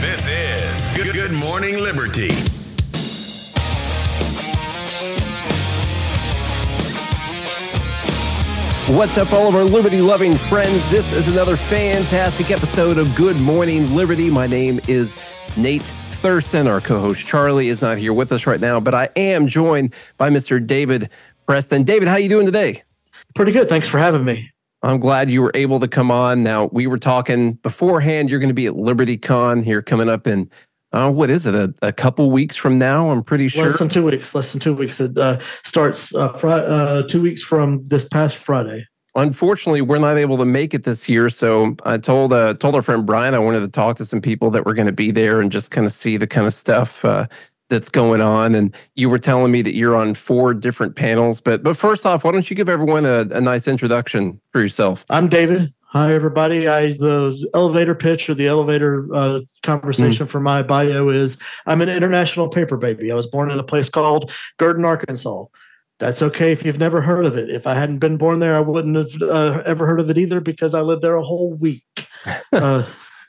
This is Good, Good Morning Liberty. What's up, all of our liberty loving friends? This is another fantastic episode of Good Morning Liberty. My name is Nate Thurston. Our co host Charlie is not here with us right now, but I am joined by Mr. David Preston. David, how are you doing today? Pretty good. Thanks for having me. I'm glad you were able to come on. Now, we were talking beforehand, you're going to be at Liberty Con here coming up in uh, what is it? A, a couple weeks from now, I'm pretty sure. Less than two weeks. Less than two weeks. It uh, starts uh, fri- uh, two weeks from this past Friday. Unfortunately, we're not able to make it this year. So I told uh, told our friend Brian I wanted to talk to some people that were going to be there and just kind of see the kind of stuff uh, that's going on. And you were telling me that you're on four different panels. But but first off, why don't you give everyone a, a nice introduction for yourself? I'm David. Hi, everybody. I the elevator pitch or the elevator uh, conversation mm. for my bio is I'm an international paper baby. I was born in a place called Gurdon, Arkansas. That's okay if you've never heard of it. If I hadn't been born there, I wouldn't have uh, ever heard of it either because I lived there a whole week. Uh,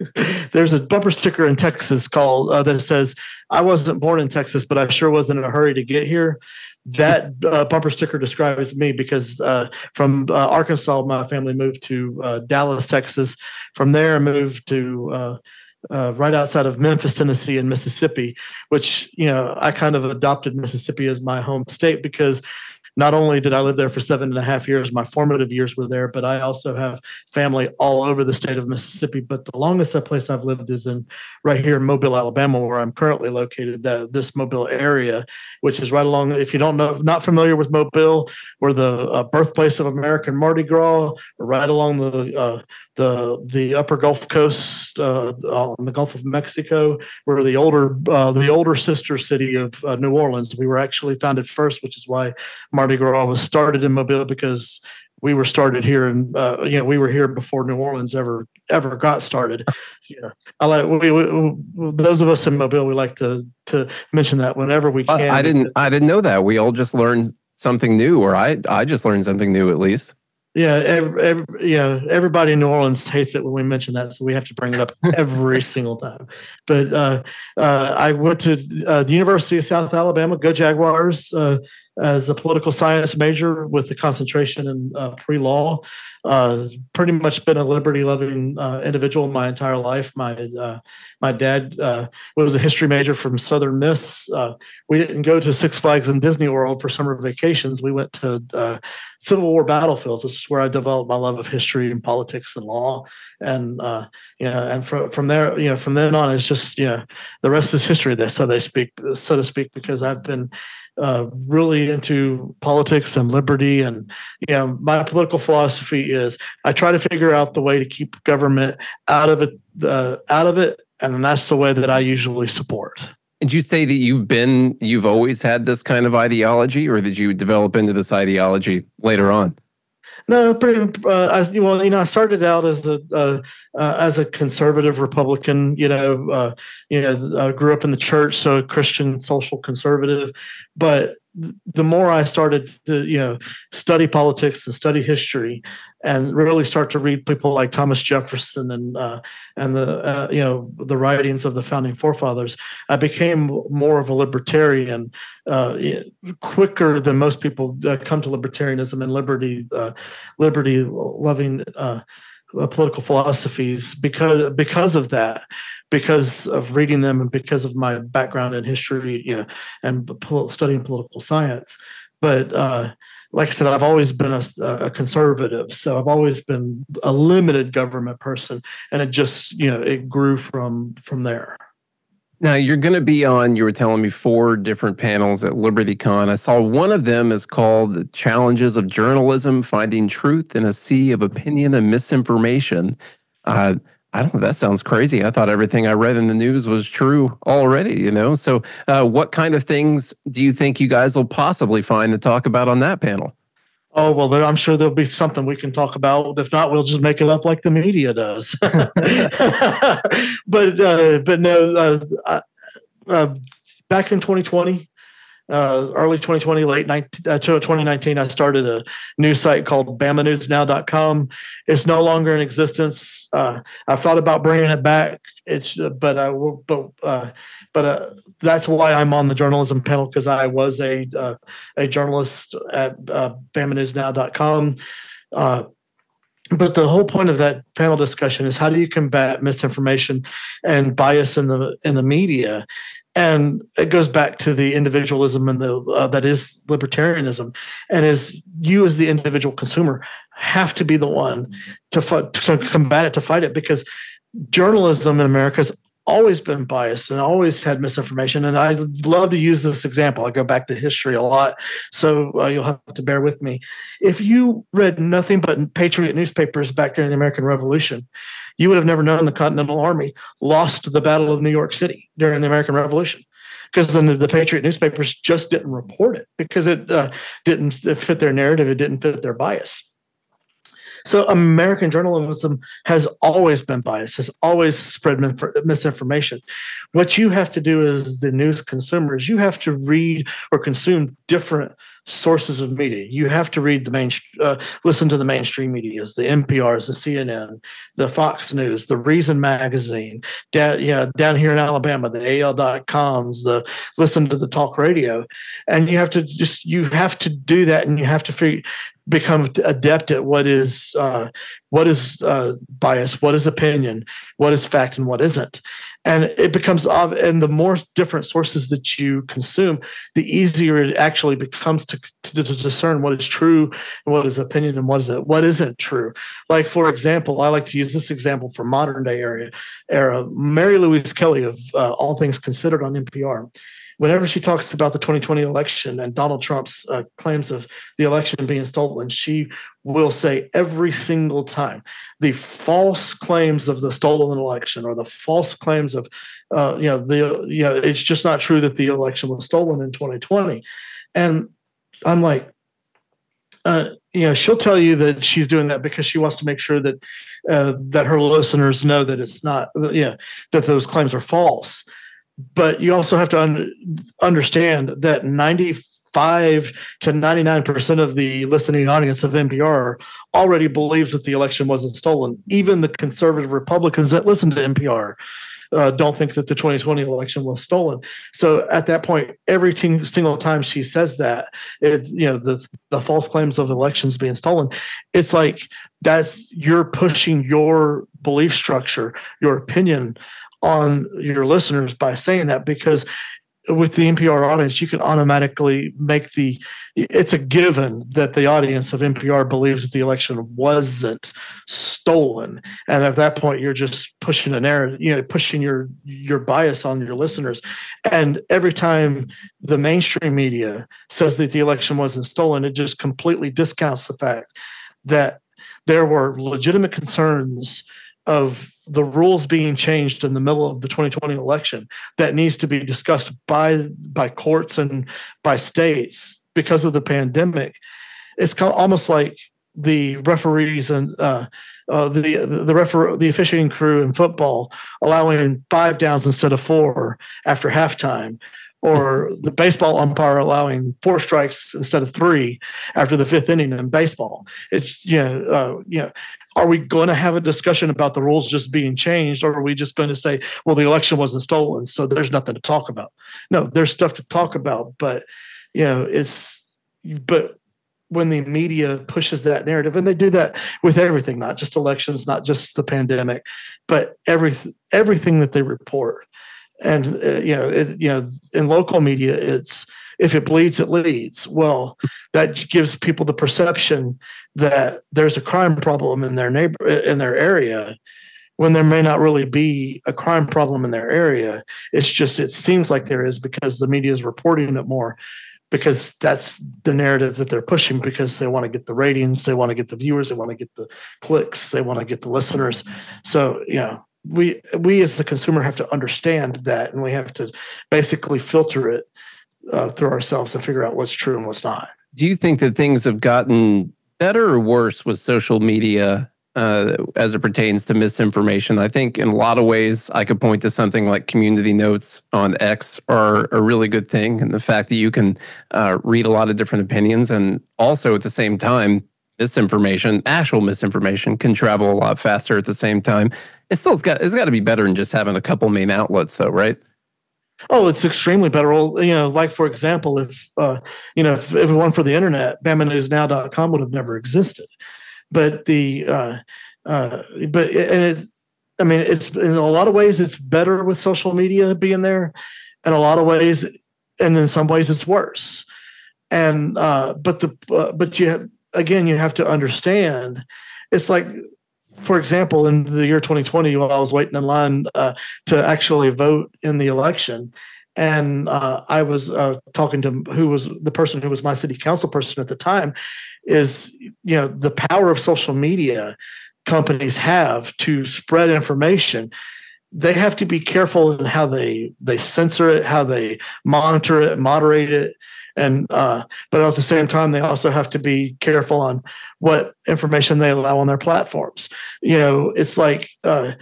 there's a bumper sticker in Texas called uh, that says, "I wasn't born in Texas, but I sure wasn't in a hurry to get here." That uh, bumper sticker describes me because uh, from uh, Arkansas, my family moved to uh, Dallas, Texas. From there, I moved to uh, uh, right outside of Memphis, Tennessee, and Mississippi, which, you know, I kind of adopted Mississippi as my home state because not only did I live there for seven and a half years, my formative years were there, but I also have family all over the state of Mississippi. But the longest place I've lived is in right here in Mobile, Alabama, where I'm currently located. The, this Mobile area, which is right along. If you don't know, not familiar with Mobile, we're the uh, birthplace of American Mardi Gras, right along the uh, the the Upper Gulf Coast uh, on the Gulf of Mexico. We're the older uh, the older sister city of uh, New Orleans. We were actually founded first, which is why Mardi Gras was started in Mobile because we were started here and uh, you know we were here before New Orleans ever ever got started. Yeah, I like we, we, those of us in Mobile. We like to to mention that whenever we can. I didn't I didn't know that. We all just learned something new, or I I just learned something new at least. Yeah, every, every, yeah. Everybody in New Orleans hates it when we mention that, so we have to bring it up every single time. But uh, uh, I went to uh, the University of South Alabama, go Jaguars, uh, as a political science major with a concentration in uh, pre-law. Uh, pretty much been a liberty-loving uh, individual my entire life. My uh, my dad uh, was a history major from Southern Miss. Uh, we didn't go to Six Flags and Disney World for summer vacations. We went to Civil War battlefields. Where I developed my love of history and politics and law. And you know, and from from there, you know, from then on, it's just you know, the rest is history. There, so they speak, so to speak, because I've been uh, really into politics and liberty. And you know, my political philosophy is I try to figure out the way to keep government out of it, uh, out of it, and that's the way that I usually support. Did you say that you've been, you've always had this kind of ideology, or did you develop into this ideology later on? No, pretty. Uh, I, well, you know, I started out as a uh, uh, as a conservative Republican. You know, uh, you know, I grew up in the church, so Christian social conservative. But the more I started to, you know, study politics and study history, and really start to read people like Thomas Jefferson and uh, and the uh, you know the writings of the founding forefathers, I became more of a libertarian uh, quicker than most people come to libertarianism and liberty uh, liberty loving uh, political philosophies because because of that because of reading them and because of my background in history you know, and studying political science. But uh, like I said, I've always been a, a, conservative, so I've always been a limited government person, and it just you know it grew from from there. Now you're going to be on. You were telling me four different panels at LibertyCon. I saw one of them is called "The Challenges of Journalism: Finding Truth in a Sea of Opinion and Misinformation." Uh, I don't know. That sounds crazy. I thought everything I read in the news was true already. You know. So, uh, what kind of things do you think you guys will possibly find to talk about on that panel? Oh well, I'm sure there'll be something we can talk about. If not, we'll just make it up like the media does. but uh, but no, uh, uh, back in 2020, uh, early 2020, late 19, uh, 2019, I started a new site called BamaNewsNow.com. It's no longer in existence. Uh, I've thought about bringing it back. It's but I but uh, but uh, that's why I'm on the journalism panel because I was a uh, a journalist at uh, BamaNewsNow.com. Uh, but the whole point of that panel discussion is how do you combat misinformation and bias in the in the media and it goes back to the individualism and the uh, that is libertarianism. And as you as the individual consumer have to be the one to, to combat it to fight it because journalism in america has always been biased and always had misinformation. And I love to use this example. I go back to history a lot, so uh, you'll have to bear with me. If you read nothing but patriot newspapers back during the American Revolution, you would have never known the Continental Army lost the Battle of New York City during the American Revolution. Because then the, Patriot newspapers just didn't report it because it uh, didn't fit their narrative, it didn't fit their bias. So American journalism has always been biased, has always spread misinformation. What you have to do as the news consumers, you have to read or consume different sources of media. You have to read the main, uh, listen to the mainstream medias, the NPRs, the CNN, the Fox News, the Reason Magazine, down, you know, down here in Alabama, the AL.coms, the listen to the talk radio, and you have to just you have to do that, and you have to figure, become adept at what is uh, what is uh, bias, what is opinion, what is fact, and what isn't. And it becomes and the more different sources that you consume, the easier it actually becomes to, to, to discern what is true and what is opinion and what is it, what isn't true. Like for example, I like to use this example for modern day area era. Mary Louise Kelly of uh, All Things Considered on NPR whenever she talks about the 2020 election and Donald Trump's uh, claims of the election being stolen, she will say every single time the false claims of the stolen election or the false claims of, uh, you know, the you know, it's just not true that the election was stolen in 2020, and I'm like. Uh, you know, she'll tell you that she's doing that because she wants to make sure that uh, that her listeners know that it's not, you know, that those claims are false but you also have to un- understand that 95 to 99% of the listening audience of NPR already believes that the election wasn't stolen. Even the conservative Republicans that listen to NPR uh, don't think that the 2020 election was stolen. So at that point, every t- single time she says that, it's you know the the false claims of elections being stolen. It's like that's you're pushing your belief structure, your opinion on your listeners by saying that because with the NPR audience, you can automatically make the it's a given that the audience of NPR believes that the election wasn't stolen. And at that point, you're just pushing a narrative, you know, pushing your your bias on your listeners. And every time the mainstream media says that the election wasn't stolen, it just completely discounts the fact that there were legitimate concerns of the rules being changed in the middle of the 2020 election that needs to be discussed by by courts and by states because of the pandemic it's kind of almost like the referees and uh, uh, the the refer the officiating crew in football allowing five downs instead of four after halftime or the baseball umpire allowing four strikes instead of three after the fifth inning in baseball. It's you know, uh, you know, are we going to have a discussion about the rules just being changed, or are we just going to say, well, the election wasn't stolen, so there's nothing to talk about? No, there's stuff to talk about, but you know, it's but when the media pushes that narrative and they do that with everything not just elections not just the pandemic but every everything that they report and uh, you know it, you know in local media it's if it bleeds it leads well that gives people the perception that there's a crime problem in their neighbor in their area when there may not really be a crime problem in their area. It's just it seems like there is because the media is reporting it more because that's the narrative that they're pushing because they want to get the ratings, they want to get the viewers, they want to get the clicks, they want to get the listeners. So, you know, we we as the consumer have to understand that and we have to basically filter it uh, through ourselves and figure out what's true and what's not. Do you think that things have gotten better or worse with social media uh, as it pertains to misinformation. I think in a lot of ways, I could point to something like community notes on X are a really good thing. And the fact that you can uh, read a lot of different opinions and also at the same time, misinformation, actual misinformation can travel a lot faster at the same time. It's still has got it's got to be better than just having a couple main outlets though, right? Oh, it's extremely better. Well, you know, like for example, if uh, you know, if, if it weren't for the internet, BamaNewsNow.com would have never existed but the uh, uh, but and it, I mean, it's in a lot of ways it's better with social media being there, in a lot of ways, and in some ways it's worse. And uh, but the uh, but you have, again you have to understand, it's like for example, in the year 2020, while I was waiting in line uh, to actually vote in the election, and uh, I was uh, talking to who was the person who was my city council person at the time, is you know the power of social media companies have to spread information. They have to be careful in how they they censor it how they monitor it moderate it and uh, but at the same time they also have to be careful on what information they allow on their platforms. You know it's like uh,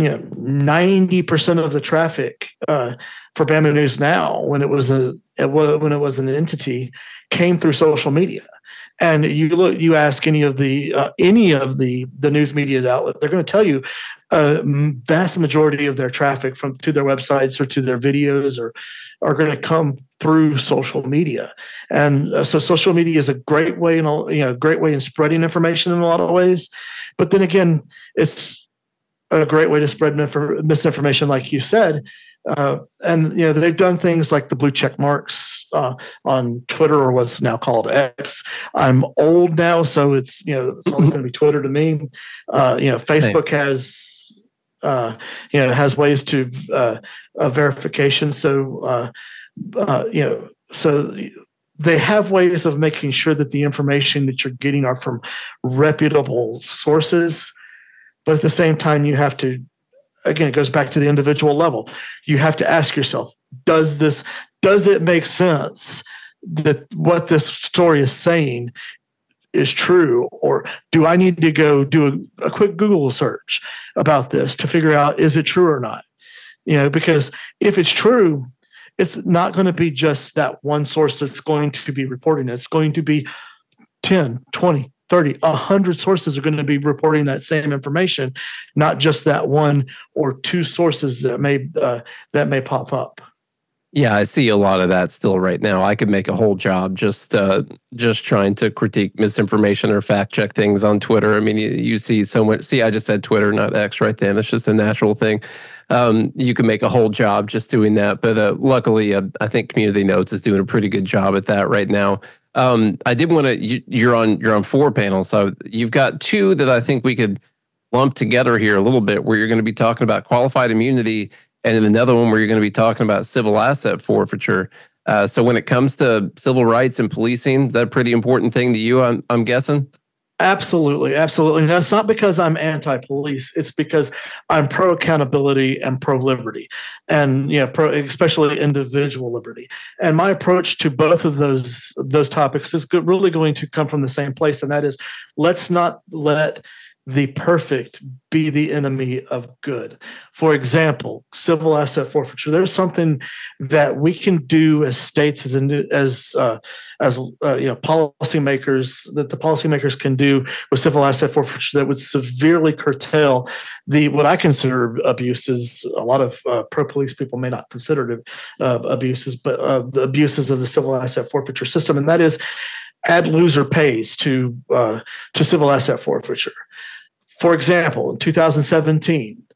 you know 90% of the traffic uh, for bama news now when it was a when it was an entity came through social media. And you look you ask any of the uh, any of the the news media outlet they're going to tell you a vast majority of their traffic from to their websites or to their videos or are going to come through social media. And uh, so social media is a great way all you know great way in spreading information in a lot of ways. But then again it's a great way to spread misinformation like you said uh, and you know they've done things like the blue check marks uh, on Twitter or what's now called X. I'm old now, so it's you know it's always going to be Twitter to me. Uh, you know, Facebook has uh, you know has ways to uh, verification. So uh, uh, you know, so they have ways of making sure that the information that you're getting are from reputable sources. But at the same time, you have to again it goes back to the individual level. You have to ask yourself does this does it make sense that what this story is saying is true? Or do i need to go do a, a quick google search about this to figure out is it true or not? You know because if it's true it's not going to be just that one source that's going to be reporting. It. it's going to be 10 20 30, 100 sources are going to be reporting that same information, not just that one or two sources that may uh, that may pop up. Yeah, I see a lot of that still right now. I could make a whole job just uh, just trying to critique misinformation or fact check things on Twitter. I mean, you, you see so much. See, I just said Twitter, not X, right then. It's just a natural thing. Um, you can make a whole job just doing that. But uh, luckily, uh, I think Community Notes is doing a pretty good job at that right now. Um, I did want to. You, are on. You're on four panels, so you've got two that I think we could lump together here a little bit, where you're going to be talking about qualified immunity, and then another one where you're going to be talking about civil asset forfeiture. Uh, so when it comes to civil rights and policing, is that a pretty important thing to you? I'm, I'm guessing. Absolutely, absolutely. That's not because I'm anti-police. It's because I'm pro accountability and pro liberty, and yeah, pro especially individual liberty. And my approach to both of those those topics is really going to come from the same place, and that is, let's not let the perfect be the enemy of good. For example, civil asset forfeiture. There's something that we can do as states, as as uh, as uh, you know, policymakers that the policymakers can do with civil asset forfeiture that would severely curtail the what I consider abuses. A lot of uh, pro police people may not consider it uh, abuses, but uh, the abuses of the civil asset forfeiture system, and that is add loser pays to uh, to civil asset forfeiture. For example, in 2017,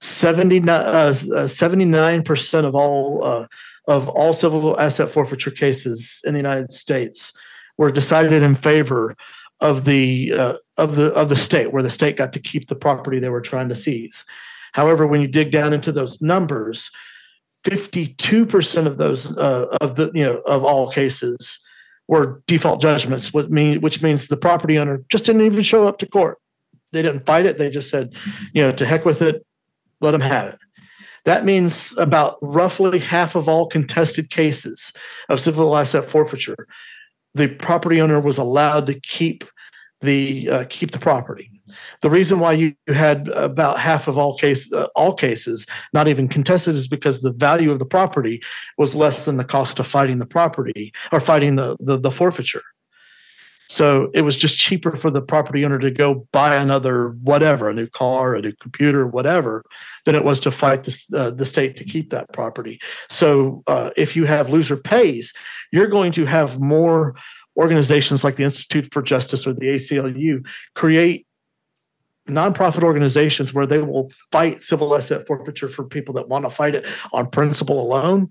79 uh, percent of all uh, of all civil asset forfeiture cases in the United States were decided in favor of the uh, of the of the state, where the state got to keep the property they were trying to seize. However, when you dig down into those numbers, 52% of those uh, of the you know of all cases were default judgments, which, which means the property owner just didn't even show up to court. They didn't fight it. They just said, you know, to heck with it, let them have it. That means about roughly half of all contested cases of civil asset forfeiture, the property owner was allowed to keep the uh, keep the property. The reason why you had about half of all case uh, all cases not even contested is because the value of the property was less than the cost of fighting the property or fighting the, the, the forfeiture. So it was just cheaper for the property owner to go buy another whatever, a new car, a new computer, whatever, than it was to fight the, uh, the state to keep that property. So uh, if you have loser pays, you're going to have more organizations like the Institute for Justice or the ACLU create nonprofit organizations where they will fight civil asset forfeiture for people that want to fight it on principle alone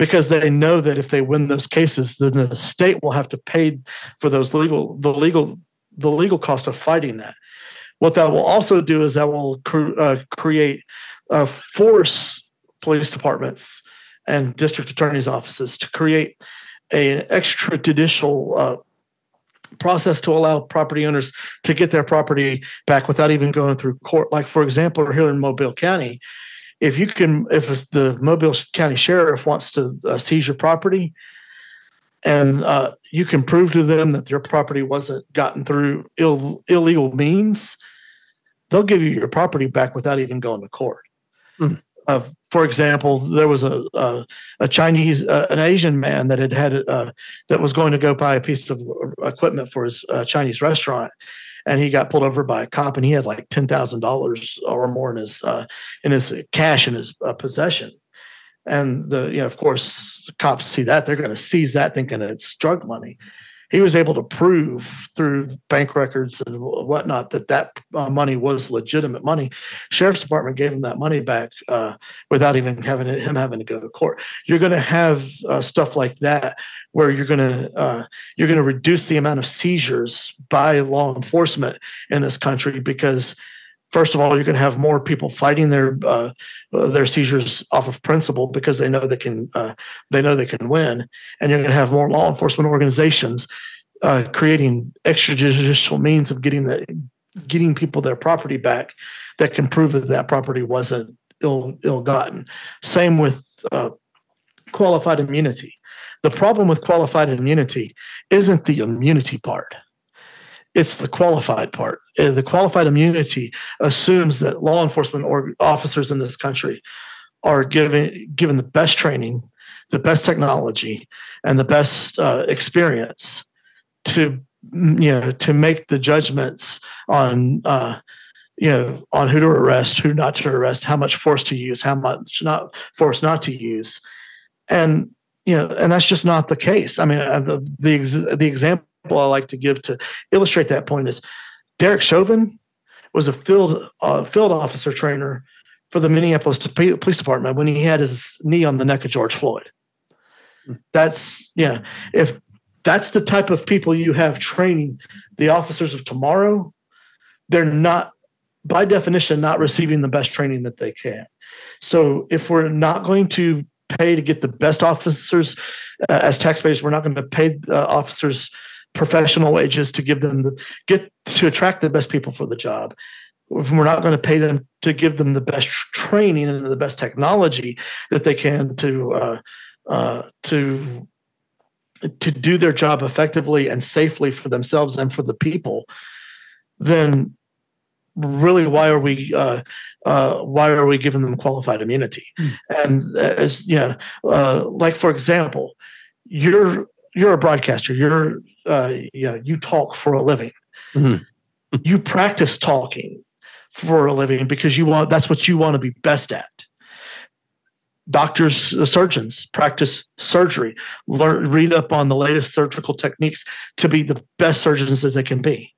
because they know that if they win those cases then the state will have to pay for those legal the legal the legal cost of fighting that what that will also do is that will uh, create uh, force police departments and district attorneys offices to create a, an extrajudicial uh, process to allow property owners to get their property back without even going through court. Like, for example, here in Mobile County, if you can, if the Mobile County Sheriff wants to uh, seize your property, and uh, you can prove to them that your property wasn't gotten through Ill, illegal means, they'll give you your property back without even going to court. Mm. Uh, for example, there was a a, a Chinese, uh, an Asian man that had had uh, that was going to go buy a piece of equipment for his uh, Chinese restaurant, and he got pulled over by a cop, and he had like ten thousand dollars or more in his uh, in his cash in his uh, possession. And the you know, of course, cops see that they're going to seize that, thinking it's drug money he was able to prove through bank records and whatnot that that uh, money was legitimate money. Sheriff's Department gave him that money back uh, without even having it, him having to go to court. You're going to have uh, stuff like that where you're going to uh, you're going to reduce the amount of seizures by law enforcement in this country because first of all, you're going to have more people fighting their uh, their seizures off of principle because they know they can uh, they know they can win, and you're going to have more law enforcement organizations uh, creating extrajudicial means of getting the getting people their property back that can prove that that property wasn't ill ill gotten. Same with uh, qualified immunity. The problem with qualified immunity isn't the immunity part it's the qualified part. The qualified immunity assumes that law enforcement or officers in this country are given given the best training, the best technology, and the best uh, experience to you know to make the judgments on uh, you know on who to arrest, who not to arrest, how much force to use, how much not force not to use, and you know, and that's just not the case. I mean, uh, the the, the example I like to give to illustrate that point is Derek Chauvin was a field uh, field officer trainer for the Minneapolis Police Department when he had his knee on the neck of George Floyd. Hmm. That's yeah. If that's the type of people you have training the officers of tomorrow, they're not by definition not receiving the best training that they can. So if we're not going to pay to get the best officers uh, as taxpayers, we're not going to pay uh, officers professional wages to give them the get to attract the best people for the job if we're not going to pay them to give them the best training and the best technology that they can to uh, uh, to to do their job effectively and safely for themselves and for the people, then really why are we uh, uh, why are we giving them qualified immunity? Mm. And as you know, uh, like for example, you're you're a broadcaster. You're uh, you you talk for a living. Mm-hmm. you practice talking for a living because you want that's what you want to be best at. Doctors, uh, surgeons practice surgery, learn, read up on the latest surgical techniques to be the best surgeons that they can be.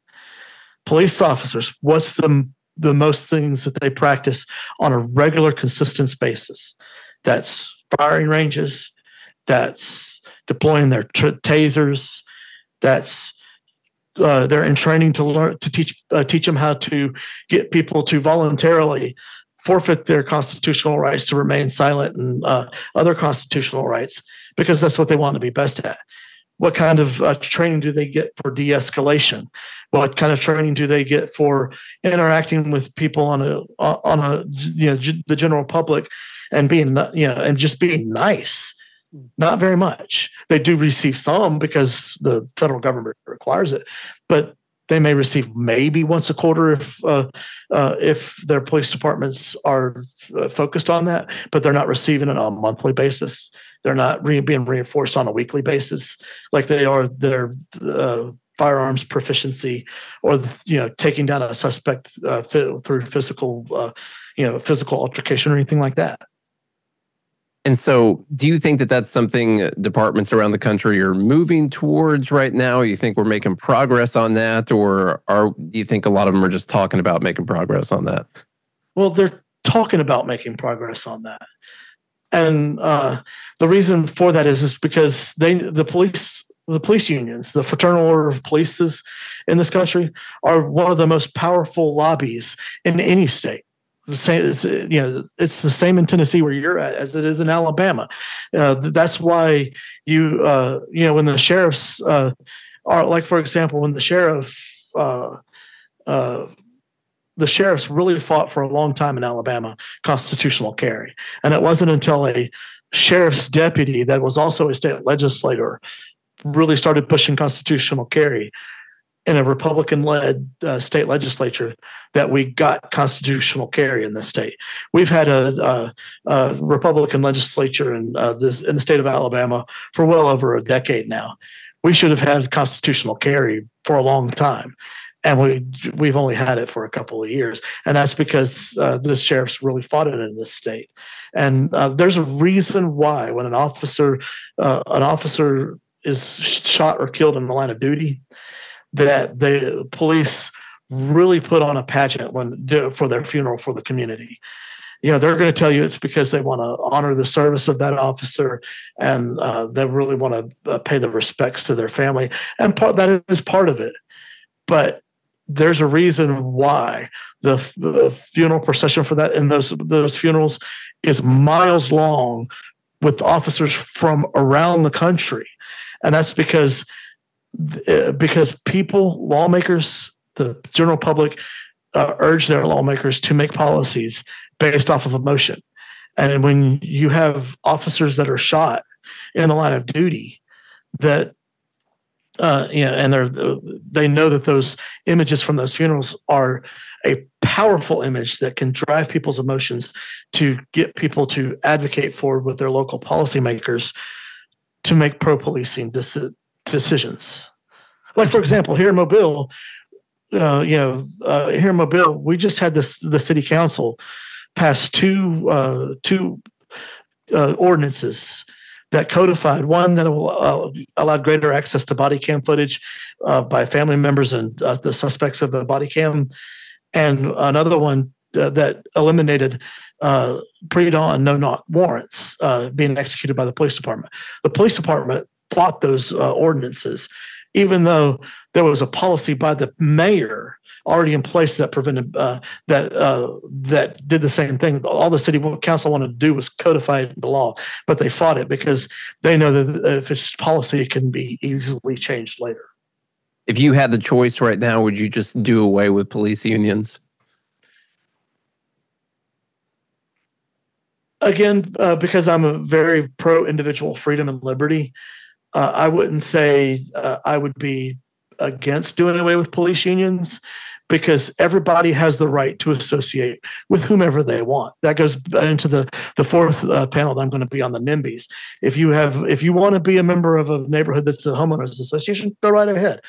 Police officers, what's the the most things that they practice on a regular, consistent basis? That's firing ranges. That's deploying their t- tasers. That's uh, they're in training to learn to teach uh, teach them how to get people to voluntarily forfeit their constitutional rights to remain silent and uh, other constitutional rights because that's what they want to be best at. What kind of uh, training do they get for de-escalation? What kind of training do they get for interacting with people on a on a you know the general public and being you know and just being nice? Not very much. They do receive some because the federal government requires it, but they may receive maybe once a quarter if uh, uh, if their police departments are uh, focused on that, but they're not receiving it on a monthly basis. They're not re- being reinforced on a weekly basis like they are their uh, firearms proficiency or you know taking down a suspect uh, through physical uh, you know physical altercation or anything like that. And so, do you think that that's something departments around the country are moving towards right now? You think we're making progress on that, or are do you think a lot of them are just talking about making progress on that? Well, they're talking about making progress on that, and uh, the reason for that is is because they the police the police unions, the fraternal order of polices in this country, are one of the most powerful lobbies in any state the same it's, you know it's the same in tennessee where you're at as it is in alabama. Uh, that's why you uh, you know when the sheriffs uh, are like for example when the sheriff uh, uh, the sheriffs really fought for a long time in alabama constitutional carry. And it wasn't until a sheriff's deputy that was also a state legislator really started pushing constitutional carry in a Republican led uh, state legislature that we got constitutional carry in the state. We've had a, a, a Republican legislature in, uh, this, in the state of Alabama for well over a decade now. We should have had constitutional carry for a long time. And we we've only had it for a couple of years, and that's because uh, the sheriffs really fought it in this state. And uh, there's a reason why when an officer uh, an officer is shot or killed in the line of duty, that the police really put on a pageant when for their funeral for the community. You know, they're going to tell you it's because they want to honor the service of that officer, and uh, they really want to uh, pay the respects to their family, and part that is part of it. But there's a reason why the, the funeral procession for that and those those funerals is miles long with officers from around the country, and that's because because people, lawmakers, the general public uh, urge their lawmakers to make policies based off of emotion. And when you have officers that are shot in the line of duty, that uh, you know, and they're they know that those images from those funerals are a powerful image that can drive people's emotions to get people to advocate for with their local policymakers to make pro policing decisions. Like for example, here in Mobile, uh, you know, uh, here in Mobile, we just had this the city council pass two uh, two uh, ordinances that codified one that will, uh, allowed greater access to body cam footage uh, by family members and the suspects of the body cam, and another one that eliminated uh, pre-dawn no-knock warrants uh, being executed by the police department. The police department fought those uh, ordinances, even though there was a policy by the mayor already in place that prevented uh, that uh, that did the same thing. All the city council wanted to do was codify it into law, but they fought it because they know that if it's policy, it can be easily changed later. If you had the choice right now, would you just do away with police unions? Again, uh, because I'm a very pro individual freedom and liberty, uh, I wouldn't say uh, I would be against doing away with police unions because everybody has the right to associate with whomever they want. That goes into the the fourth uh, panel that I'm going to be on the NIMBYs. If you have, if you want to be a member of a neighborhood that's a homeowners association, go right ahead.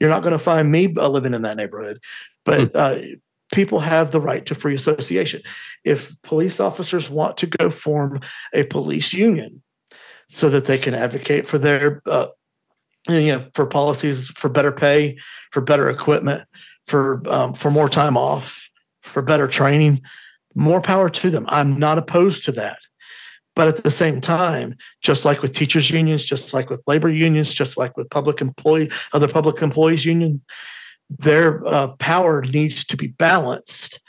You're not going to find me uh, living in that neighborhood, but. Hmm. Uh, people have the right to free association. If police officers want to go form a police union, so that they can advocate for their uh, you know for policies for better pay, for better equipment, for um, for more time off, for better training. More power to them. I'm not opposed to that. But at the same time, just like with teachers unions, just like with labor unions, just like with public employee, other public employees union, their uh, power needs to be balanced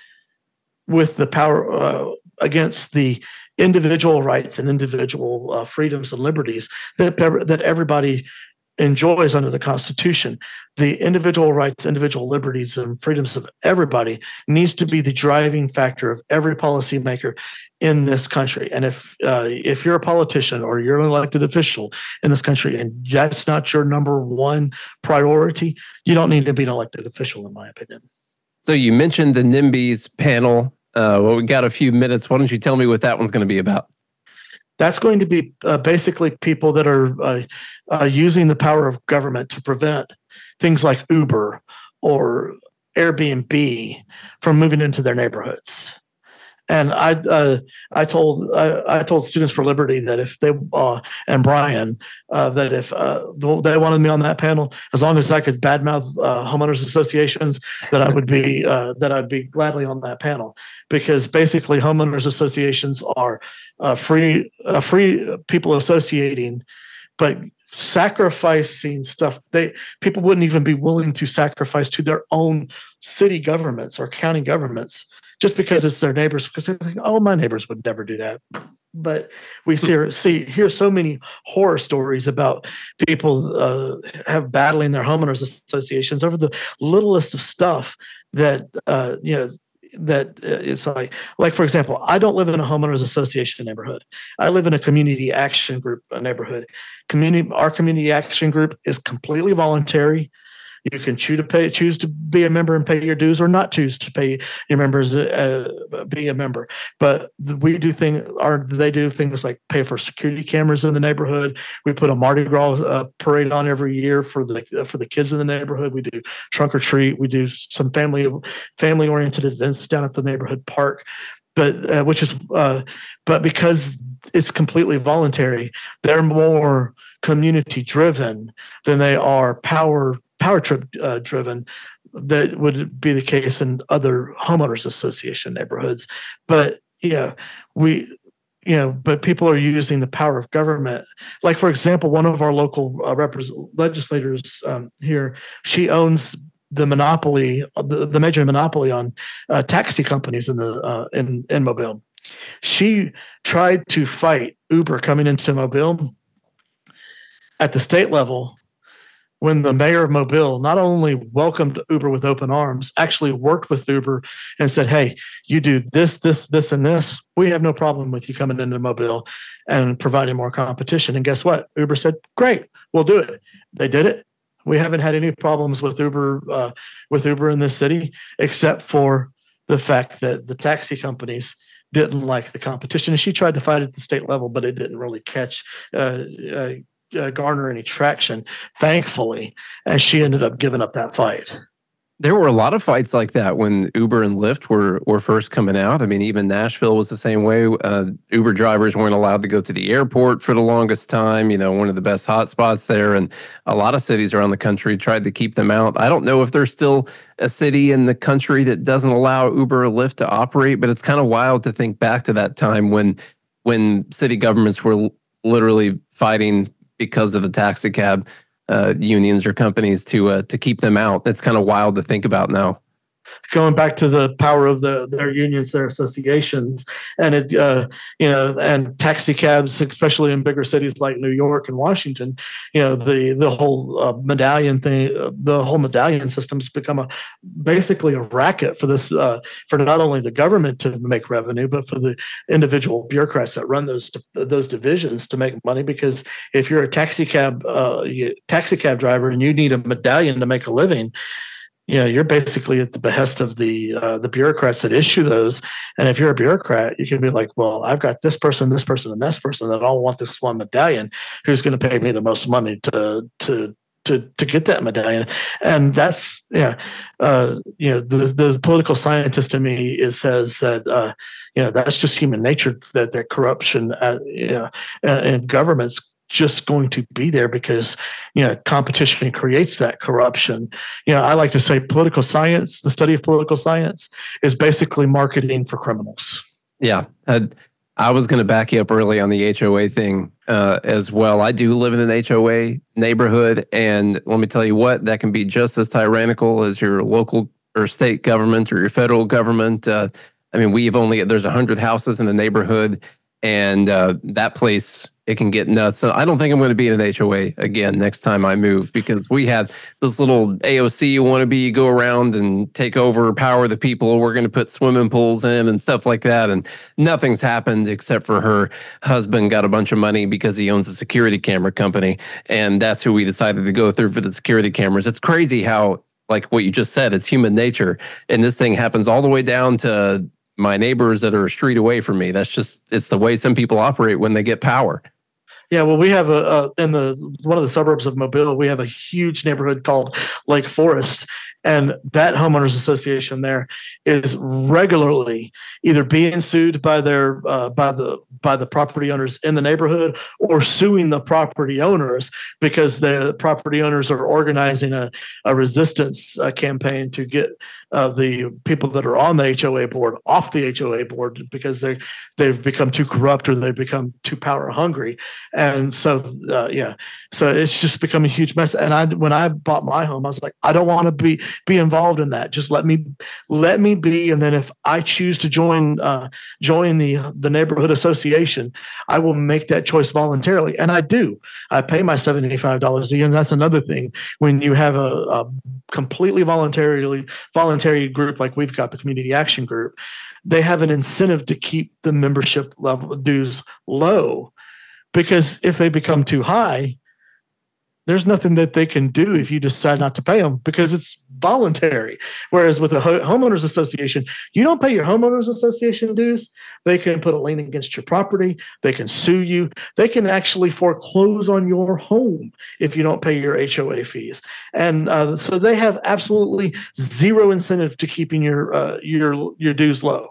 with the power uh, against the individual rights and individual uh, freedoms and liberties that that everybody enjoys under the Constitution. The individual rights, individual liberties, and freedoms of everybody needs to be the driving factor of every policymaker in this country. And if uh, if you're a politician or you're an elected official in this country, and that's not your number one priority, you don't need to be an elected official, in my opinion. So you mentioned the NIMBYs panel uh, well, we got a few minutes. Why don't you tell me what that one's going to be about? That's going to be uh, basically people that are uh, uh, using the power of government to prevent things like Uber or Airbnb from moving into their neighborhoods. And I uh, I told I, I, told Students for Liberty that if they uh, and Brian uh, that if uh, they wanted me on that panel, as long as I could badmouth uh, homeowners associations, that I would be uh, that I'd be gladly on that panel. Because basically homeowners associations are free free people associating, but sacrificing stuff they people wouldn't even be willing to sacrifice to their own city governments or county governments just because it's their neighbors because they think oh my neighbors would never do that. But we see see hear so many horror stories about people uh, have battling their homeowners associations over the littlest of stuff that uh, you know that uh, it's like like for example i don't live in a homeowners association neighborhood. I live in a community action group neighborhood. Community our community action group is completely voluntary you can choose to pay, choose to be a member and pay your dues, or not choose to pay your members uh, be a member. But we do things. Are they do things like pay for security cameras in the neighborhood? We put a Mardi Gras uh, parade on every year for the uh, for the kids in the neighborhood. We do trunk or treat. We do some family family oriented events down at the neighborhood park. But uh, which is uh, but because it's completely voluntary, they're more community driven than they are power power trip uh, driven that would be the case in other homeowners association neighborhoods. But yeah we you know but people are using the power of government. Like for example one of our local uh, legislators um, here she owns the monopoly the, the major monopoly on uh, taxi companies in the uh, in in mobile. She tried to fight uber coming into mobile at the state level when the mayor of Mobile not only welcomed Uber with open arms, actually worked with Uber and said, Hey, you do this, this, this, and this. We have no problem with you coming into Mobile and providing more competition. And guess what? Uber said, Great, we'll do it. They did it. We haven't had any problems with Uber uh, with Uber in this city, except for the fact that the taxi companies didn't like the competition. And she tried to fight at the state level, but it didn't really catch uh, uh, uh, garner any traction, thankfully, and she ended up giving up that fight. There were a lot of fights like that when Uber and Lyft were were first coming out. I mean, even Nashville was the same way. Uh, Uber drivers weren't allowed to go to the airport for the longest time. You know, one of the best hotspots there, and a lot of cities around the country tried to keep them out. I don't know if there's still a city in the country that doesn't allow Uber or Lyft to operate, but it's kind of wild to think back to that time when when city governments were literally fighting because of the taxi cab uh, unions or companies to uh, to keep them out. That's kind of wild to think about now going back to the power of the their unions, their associations, and it uh, you know, and taxi cabs, especially in bigger cities like New York and Washington, you know, the the whole uh, medallion thing, uh, the whole medallion system's become a basically a racket for this uh, for not only the government to make revenue, but for the individual bureaucrats that run those those divisions to make money. Because if you're a taxi cab uh, taxi cab driver and you need a medallion to make a living, you know you're basically at the behest of the uh, the bureaucrats that issue those. And if you're a bureaucrat you can be like well i've got this person this person and this person that all want this one medallion. Who's going to pay me the most money to to to, to get that medallion? And that's yeah uh, you know the, the political scientist in me is says that uh, you know that's just human nature that that corruption uh, you know, and governments just going to be there because you know competition creates that corruption you know i like to say political science the study of political science is basically marketing for criminals yeah uh, I was going to back you up early on the HOA thing uh, as well. I do live in an HOA neighborhood, and let me tell you what, that can be just as tyrannical as your local or state government or your federal government. Uh, I mean, we've only there's a hundred houses in the neighborhood, and uh, that place it can get nuts. So I don't think I'm going to be in an HOA again next time I move because we had this little AOC wannabe go around and take over, power the people. We're going to put swimming pools in and stuff like that, and nothing's happened except for her husband got a bunch of money because he owns a security camera company, and that's who we decided to go through for the security cameras. It's crazy how like what you just said, it's human nature. And this thing happens all the way down to my neighbors that are a street away from me. That's just it's the way some people operate when they get power. Yeah, well, we have a, a in the one of the suburbs of Mobile, we have a huge neighborhood called Lake Forest, and that homeowners association there is regularly either being sued by their uh, by the by the property owners in the neighborhood or suing the property owners because the property owners are organizing a, a resistance uh, campaign to get uh, the people that are on the HOA board off the HOA board because they they've become too corrupt or they've become too power hungry, and so uh, yeah, so it's just become a huge mess. And I when I bought my home, I was like, I don't want to be be involved in that. Just let me let me be, and then if I choose to join uh, join the the neighborhood association, I will make that choice voluntarily, and I do. I pay my seventy five dollars a year, and that's another thing when you have a, a completely voluntarily voluntary group like we've got the community action group they have an incentive to keep the membership level dues low. Because if they become too high there's nothing that they can do if you decide not to pay them because it's voluntary. Whereas with a homeowners association, you don't pay your homeowners association dues. They can put a lien against your property. They can sue you. They can actually foreclose on your home if you don't pay your HOA fees. And uh, so they have absolutely zero incentive to keeping your uh, your your dues low,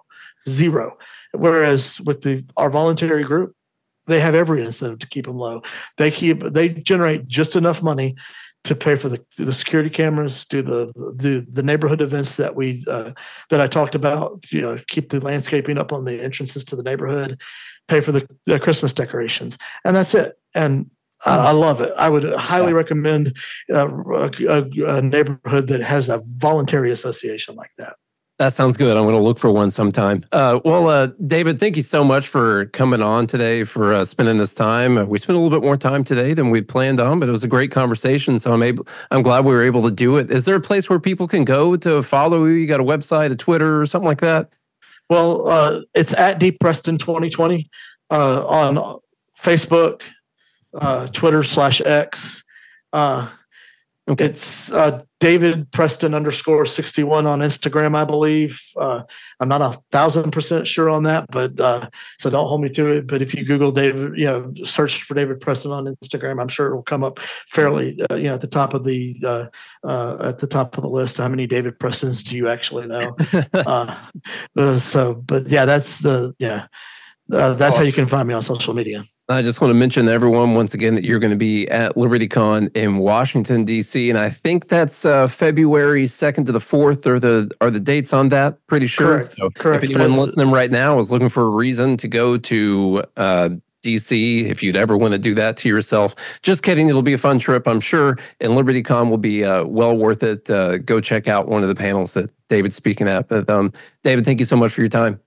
zero. Whereas with the our voluntary group, they have every incentive to keep them low. They keep they generate just enough money to pay for the, the security cameras, do the the the neighborhood events that we uh, that I talked about. You know, keep the landscaping up on the entrances to the neighborhood, pay for the, the Christmas decorations, and that's it. And I, I love it. I would highly recommend uh, a, a, a neighborhood that has a voluntary association like that. That sounds good. I'm going to look for one sometime. Uh, well, uh, David, thank you so much for coming on today, for uh, spending this time. Uh, we spent a little bit more time today than we planned on, but it was a great conversation. So I'm able, I'm glad we were able to do it. Is there a place where people can go to follow you? You got a website, a Twitter, or something like that? Well, uh, it's at Deep Preston 2020 uh, on Facebook, Twitter slash X. Okay. It's uh, David Preston underscore 61 on Instagram, I believe. Uh, I'm not a thousand percent sure on that, but uh, so don't hold me to it. But if you Google David, you know, search for David Preston on Instagram, I'm sure it will come up fairly, uh, you know, at the top of the uh, uh, at the top of the list. How many David Prestons do you actually know? so, but yeah, that's the yeah, that's how you can find me on social media. I just want to mention to everyone once again that you're going to be at LibertyCon in Washington D.C. and I think that's uh, February 2nd to the 4th. Are the are the dates on that? Pretty sure. Correct. So Correct. If anyone listening right now is looking for a reason to go to uh, DC, if you'd ever want to do that to yourself, just kidding. It'll be a fun trip, I'm sure, and LibertyCon will be uh, well worth it. Uh, go check out one of the panels that David's speaking at. But um, David, thank you so much for your time.